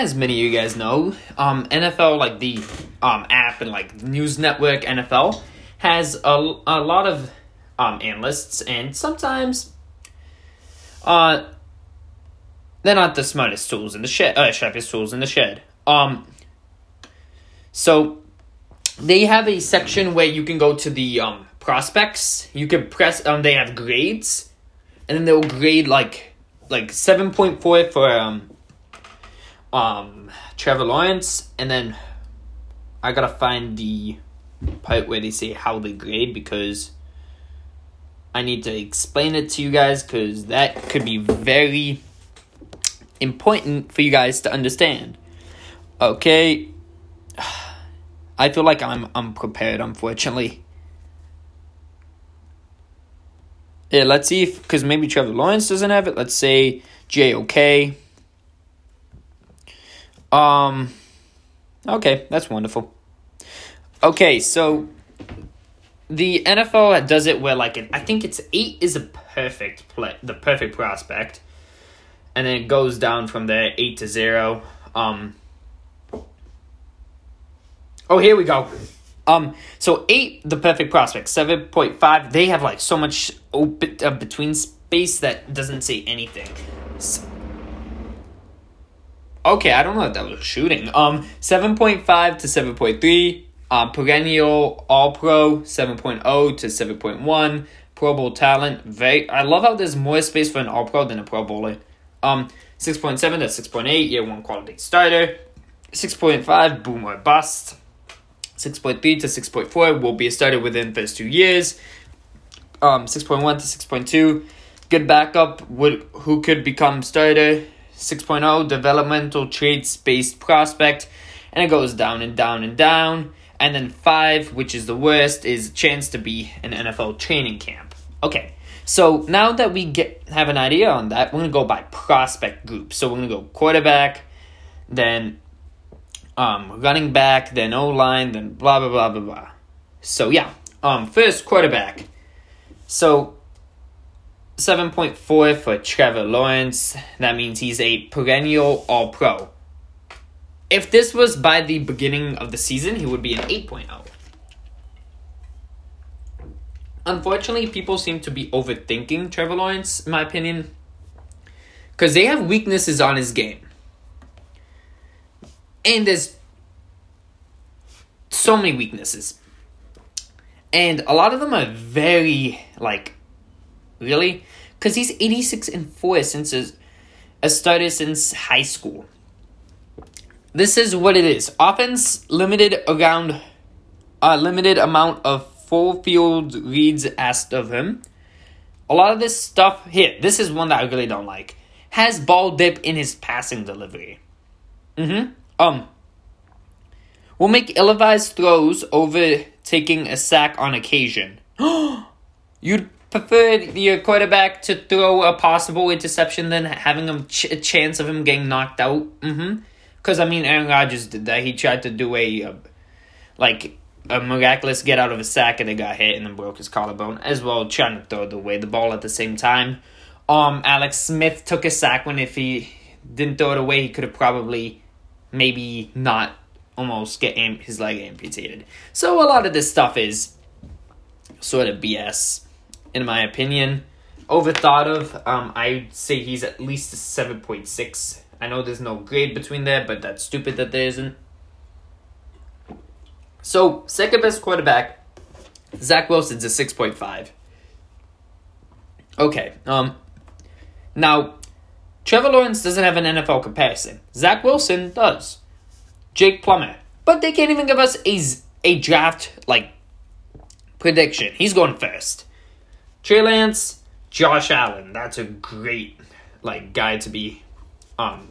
as many of you guys know, um, NFL like the um app and like news network NFL has a, a lot of um analysts and sometimes uh they're not the smartest tools in the shed uh sharpest tools in the shed. Um so they have a section where you can go to the um prospects. You can press um they have grades and then they'll grade like like seven point four for um um Trevor Lawrence and then I gotta find the part where they say how they grade because I need to explain it to you guys because that could be very important for you guys to understand. Okay. I feel like I'm unprepared, unfortunately. Yeah, let's see if because maybe Trevor Lawrence doesn't have it. Let's say JOK. Um okay, that's wonderful. Okay, so the NFL does it where like I think it's 8 is a perfect play, the perfect prospect. And then it goes down from there 8 to 0. Um Oh, here we go. Um, so eight, the perfect prospect. Seven point five, they have like so much open uh, between space that doesn't say anything. S- okay, I don't know if that was shooting. Um, seven point five to seven point three. Um, perennial All Pro 7.0 to 7.1. Pro Bowl talent. Very. I love how there's more space for an All Pro than a Pro Bowler. Um, 6.7 to 6.8. Year one quality starter. 6.5 boom or bust. 6.3 to 6.4 will be a starter within first two years. Um, 6.1 to 6.2, good backup would who could become starter. 6.0 developmental traits based prospect, and it goes down and down and down. And then five, which is the worst, is chance to be an NFL training camp. Okay, so now that we get have an idea on that, we're gonna go by prospect group. So we're gonna go quarterback, then um, running back, then O line, then blah blah blah blah blah. So yeah, um, first quarterback. So seven point four for Trevor Lawrence. That means he's a perennial All Pro. If this was by the beginning of the season, he would be an 8.0. Unfortunately, people seem to be overthinking Trevor Lawrence, in my opinion, because they have weaknesses on his game and there's so many weaknesses and a lot of them are very like really? Because he's 86 and 4 since his, a starter since high school. This is what it is. Offense limited around a limited amount of full field reads asked of him. A lot of this stuff here this is one that i really don't like. Has ball dip in his passing delivery. Mm-hmm. Um, will make ill-advised throws over taking a sack on occasion. You'd prefer your quarterback to throw a possible interception than having a, ch- a chance of him getting knocked out. Mm-hmm. Because I mean, Aaron Rodgers did that. He tried to do a, uh, like a miraculous get out of a sack and it got hit and then broke his collarbone as well, trying to throw the way the ball at the same time. Um, Alex Smith took a sack when if he didn't throw it away, he could have probably maybe not almost get am- his leg amputated. So a lot of this stuff is sort of BS, in my opinion. Overthought of. Um, I'd say he's at least a seven point six. I know there's no grade between there, but that's stupid that there isn't. So second best quarterback, Zach Wilson's a six point five. Okay. Um. Now Trevor Lawrence doesn't have an NFL comparison. Zach Wilson does. Jake Plummer. But they can't even give us a, a draft, like, prediction. He's going first. Trey Lance, Josh Allen. That's a great, like, guy to be, um,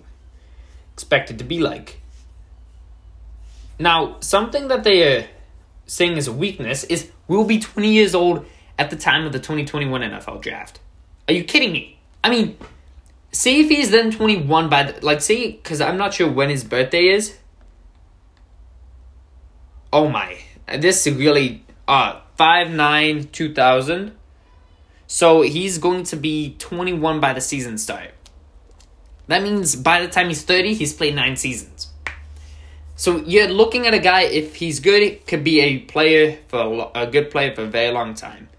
expected to be like. Now, something that they are saying is a weakness is we'll be 20 years old at the time of the 2021 NFL draft. Are you kidding me? I mean, See if he's then 21 by the, like see because I'm not sure when his birthday is. Oh my, this is really uh five nine two thousand. So he's going to be 21 by the season start. That means by the time he's 30, he's played nine seasons. So you're looking at a guy, if he's good, could be a player for a, a good player for a very long time.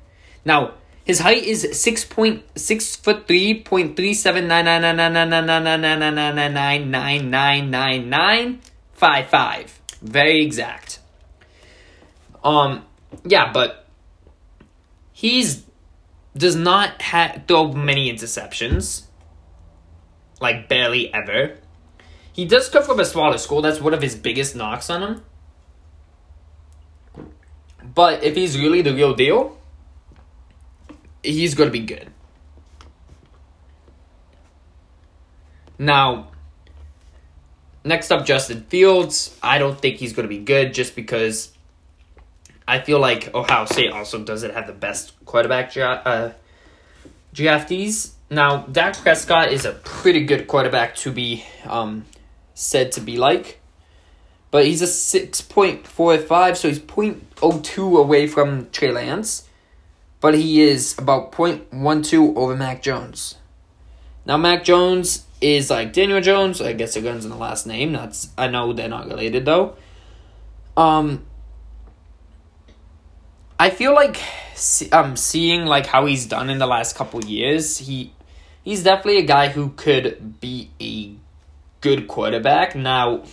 Now, his height is 6.6 foot 3.3799999999999955. Very exact. Um yeah, but he's does not ha- throw many interceptions. Like barely ever. He does come from a smaller school. That's one of his biggest knocks on him. But if he's really the real deal, he's going to be good. Now, next up, Justin Fields. I don't think he's going to be good just because I feel like Ohio State also doesn't have the best quarterback dra- uh, draftees. Now, Dak Prescott is a pretty good quarterback to be um, said to be like. But he's a 6.45, so he's 0.02 away from Trey Lance. But he is about 0.12 over Mac Jones. Now, Mac Jones is like Daniel Jones. I guess it runs in the last name. That's I know they're not related though. Um, I feel like um seeing like how he's done in the last couple years. He he's definitely a guy who could be a good quarterback. Now,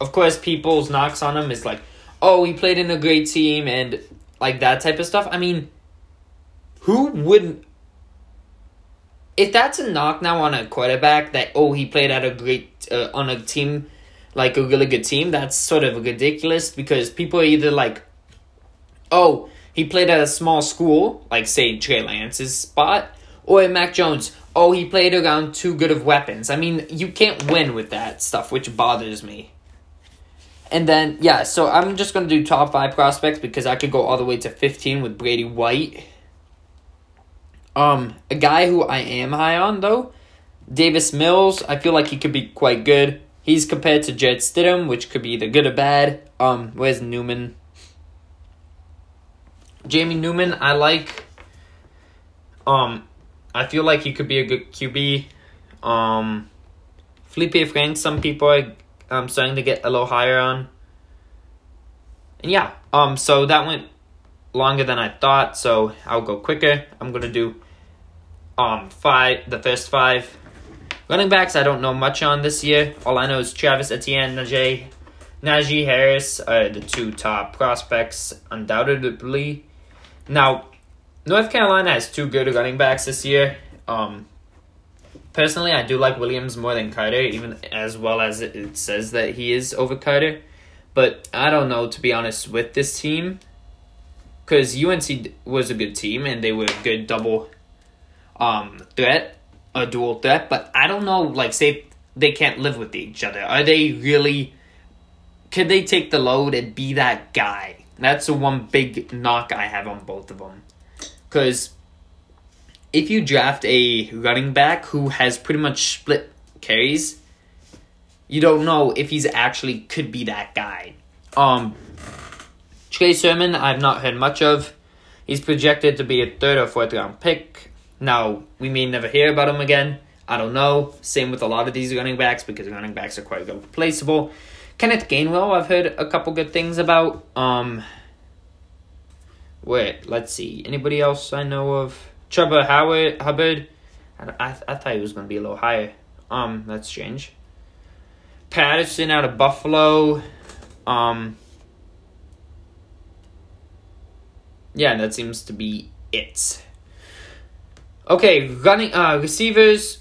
of course, people's knocks on him is like, oh, he played in a great team and like that type of stuff. I mean, who wouldn't? If that's a knock now on a quarterback that oh he played at a great uh, on a team like a really good team, that's sort of ridiculous because people are either like, oh he played at a small school like say Trey Lance's spot, or Mac Jones. Oh, he played around too good of weapons. I mean, you can't win with that stuff, which bothers me. And then, yeah, so I'm just to do top five prospects because I could go all the way to 15 with Brady White. Um, a guy who I am high on, though, Davis Mills, I feel like he could be quite good. He's compared to Jed Stidham, which could be either good or bad. Um, where's Newman? Jamie Newman, I like. Um, I feel like he could be a good QB. Um, Feleipe Frank, some people are um, starting to get a little higher on. And yeah, um, so that went longer than I thought, so I'll go quicker. I'm gonna do um five the first five. Running backs I don't know much on this year. All I know is Travis Etienne, Najee Najee Harris are the two top prospects, undoubtedly. Now, North Carolina has two good running backs this year. Um, personally, I do like Williams more than Carter, even as well as it says that he is over Carter. But I don't know, to be honest, with this team. Because UNC was a good team and they were a good double um, threat, a dual threat. But I don't know, like, say they can't live with each other. Are they really. Could they take the load and be that guy? That's the one big knock I have on both of them. Because if you draft a running back who has pretty much split carries, you don't know if he's actually could be that guy. Um, Trey Sermon, I've not heard much of. He's projected to be a third or fourth round pick. Now, we may never hear about him again. I don't know. Same with a lot of these running backs because running backs are quite replaceable. Kenneth Gainwell, I've heard a couple good things about. Um, wait, let's see. Anybody else I know of? Trevor Howard, Hubbard. I, I, I thought he was going to be a little higher. Um, that's strange. Patterson out of Buffalo. Um, yeah, that seems to be it. Okay, running uh receivers.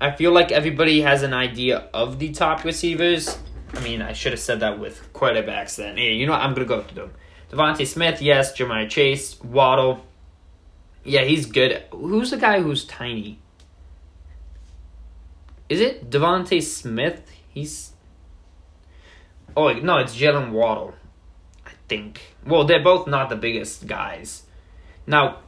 I feel like everybody has an idea of the top receivers. I mean, I should have said that with quarterbacks then. Hey, you know what? I'm gonna go to them. DeVonta Smith, yes. Jeremiah Chase, Waddle. Yeah, he's good. Who's the guy who's tiny? Is it DeVonta Smith? He's. Oh no, it's Jaylen Waddle. I think. Well, they're both not the biggest guys. Now,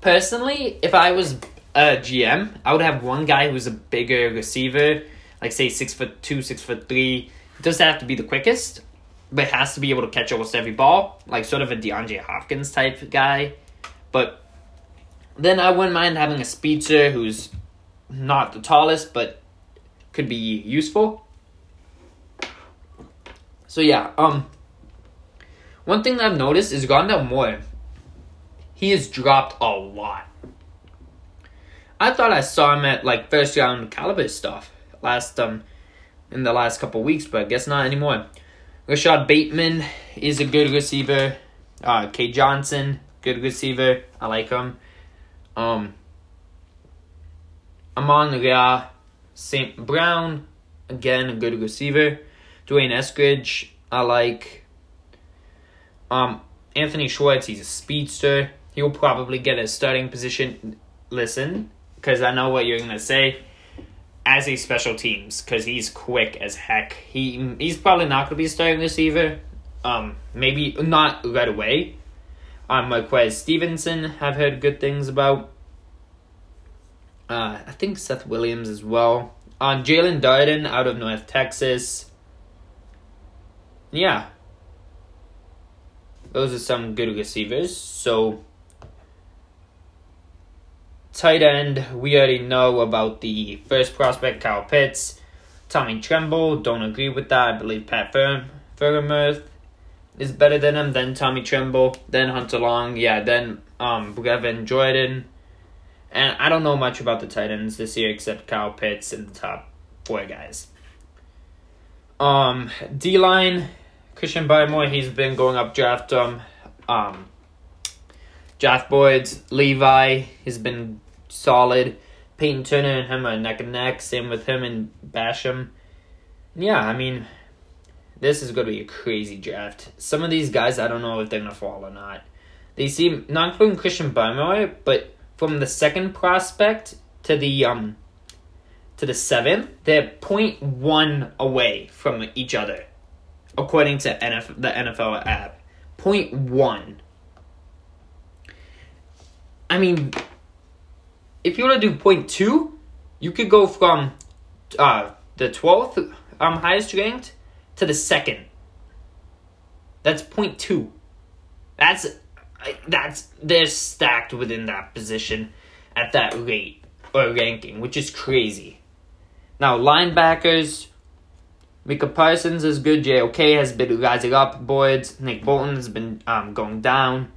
personally, if I was a GM, I would have one guy who's a bigger receiver, like say six foot two, six foot three. Doesn't have to be the quickest, but has to be able to catch almost every ball, like sort of a DeAndre Hopkins type guy. But then I wouldn't mind having a speedster who's not the tallest, but could be useful. So yeah, um one thing that I've noticed is Rondale Moore. He has dropped a lot. I thought I saw him at like first round caliber stuff last um in the last couple weeks, but I guess not anymore. Rashod Bateman is a good receiver. Uh, K Johnson, good receiver. I like him. Um, Amon Ra St. Brown, again, a good receiver. D'Wayne Eskridge, I like. Um, Anthony Schwartz, he's a speedster. He'll probably get a starting position. Listen, because I know what you're going to say. As a special teams, because he's quick as heck. He He's probably not going to be a starting receiver. Um, maybe not right away. Um, Marquez Stevenson, have heard good things about. Uh, I think Seth Williams as well. On Jaelon Darden out of North Texas. Yeah. Those are some good receivers. So, tight end, we already know about the first prospect, Kyle Pitts. Tommy Tremble, don't agree with that. I believe Pat Firm, Freiermuth is better than him, then Tommy Tremble, then Hunter Long, yeah, then um Brevin Jordan. And I don't know much about the tight ends this year except Kyle Pitts and the top four guys. Um, D line, Christian Barmore, he's been going up draft um um draft boards. Levi has been solid. Peyton Turner and him are neck and neck. Same with him and Basham. Yeah, I mean, this is going to be a crazy draft. Some of these guys, I don't know if they're going to fall or not. They seem not including Christian Barmore, but from the second prospect to the um to the seventh, they're 0.1 away from each other, according to NFL, the NFL app. 0.1. I mean, if you were to do 0.2, you could go from uh, the 12th um, highest ranked to the second. That's 0.2. That's that's they're stacked within that position at that rate or ranking, which is crazy. Now linebackers, Micah Parsons is good. JOK has been rising up boards. Nick Bolton has been um, going down.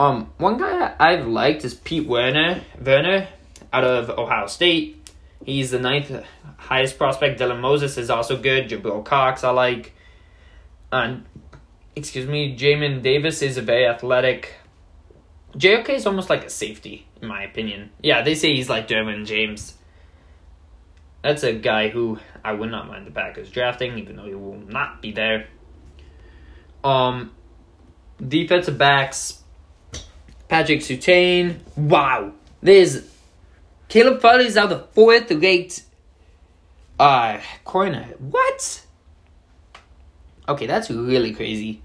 Um, one guy I've liked is Pete Werner. Werner out of Ohio State. He's the ninth highest prospect. Dylan Moses is also good. Jabril Cox I like. And excuse me, Jamin Davis is a very athletic. JOK is almost like a safety, in my opinion. Yeah, they say he's like Derwin James. That's a guy who I would not mind the Packers drafting, even though he will not be there. Um, defensive backs, Patrick Surtain. Wow, there's Caleb Farley's out the fourth ranked uh corner. What? Okay, that's really crazy.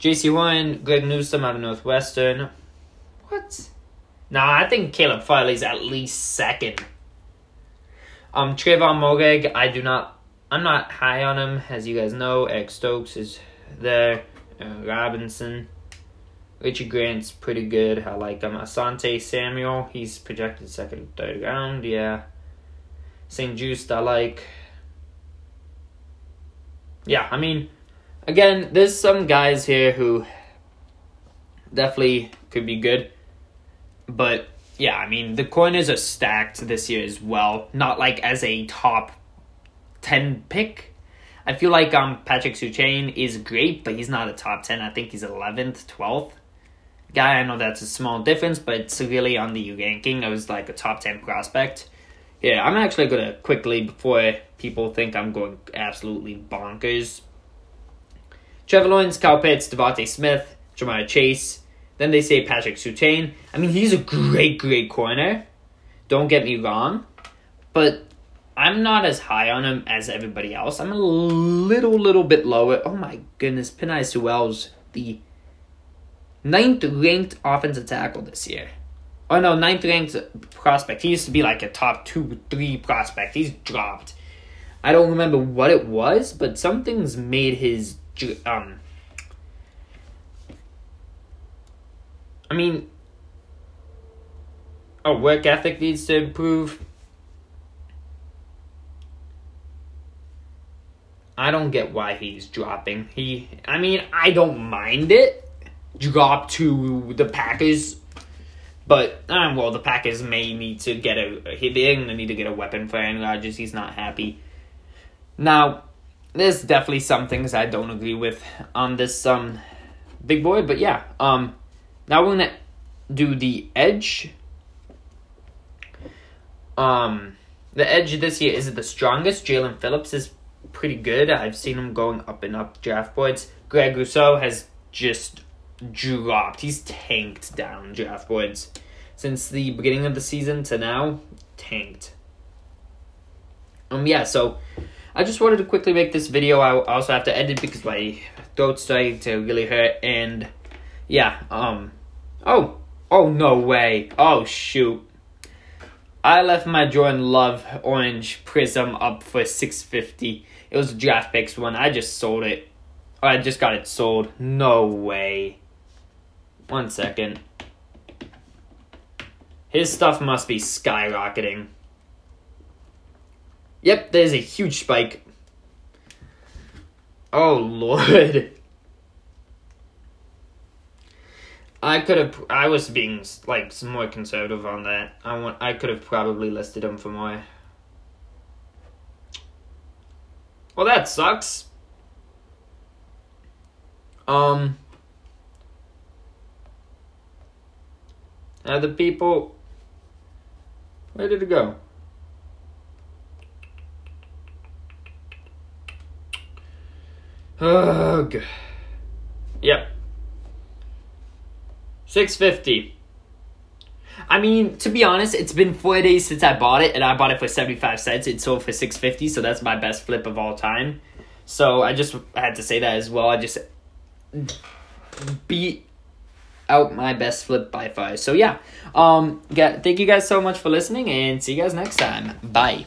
JC Warren, Greg Newsome out of Northwestern. What? Nah, I think Caleb Farley's at least second. Um, Trevon Moehrig, I do not, I'm not high on him, as you guys know. Eric Stokes is there. Uh, Robinson. Richie Grant's pretty good. I like him. Asante Samuel, he's projected second, third round. Yeah. St. Juste, I like. Yeah, I mean, again, there's some guys here who definitely could be good. But yeah, I mean, the corners are stacked this year as well. Not like as a top 10 pick. I feel like um Patrick Surtain is great, but he's not a top 10. I think he's 11th, 12th guy. I know that's a small difference, but it's really on the ranking. I was like a top 10 prospect. Yeah, I'm actually going to quickly, before people think I'm going absolutely bonkers, Trevor Lawrence, Kyle Pitts, DeVonta Smith, Ja'Marr Chase. Then they say Patrick Surtain. I mean, he's a great, great corner. Don't get me wrong. But I'm not as high on him as everybody else. I'm a little, little bit lower. Oh my goodness. Penei Sewell's the ninth ranked offensive tackle this year. Oh no, ninth ranked prospect. He used to be like a top two, three prospect. He's dropped. I don't remember what it was, but something's made his um. I mean, oh, work ethic needs to improve. I don't get why he's dropping. He, I mean, I don't mind it. Drop to the Packers, but uh, well, the Packers may need to get a. They're gonna need to get a weapon for Aaron Rodgers. He's not happy. Now, there's definitely some things I don't agree with on this um big boy, but yeah. Um, now we're gonna do the edge. Um, the edge this year is the strongest. Jaelan Phillips is pretty good. I've seen him going up and up draft boards. Greg Rousseau has just dropped. He's tanked down draft boards since the beginning of the season to now. Tanked. Um, yeah. So I just wanted to quickly make this video. I also have to edit because my throat's starting to really hurt. And yeah. Um. Oh. Oh no way. Oh shoot. I left my Jordan Love orange prism up for six fifty. It was a draft picks one. I just sold it. I just got it sold. No way. One second. His stuff must be skyrocketing. Yep, there's a huge spike. Oh lord. I could have. I was being like more conservative on that. I want. I could have probably listed him for more. Well, that sucks. Um. Other people. Where did it go? Oh, Ugh. Yep. 650. I mean, to be honest, it's been four days since I bought it, and I bought it for 75 cents. It sold for 650 so that's my best flip of all time. So I just had to say that as well. I just beat out my best flip by five. So yeah, um, yeah, thank you guys so much for listening, and see you guys next time. Bye.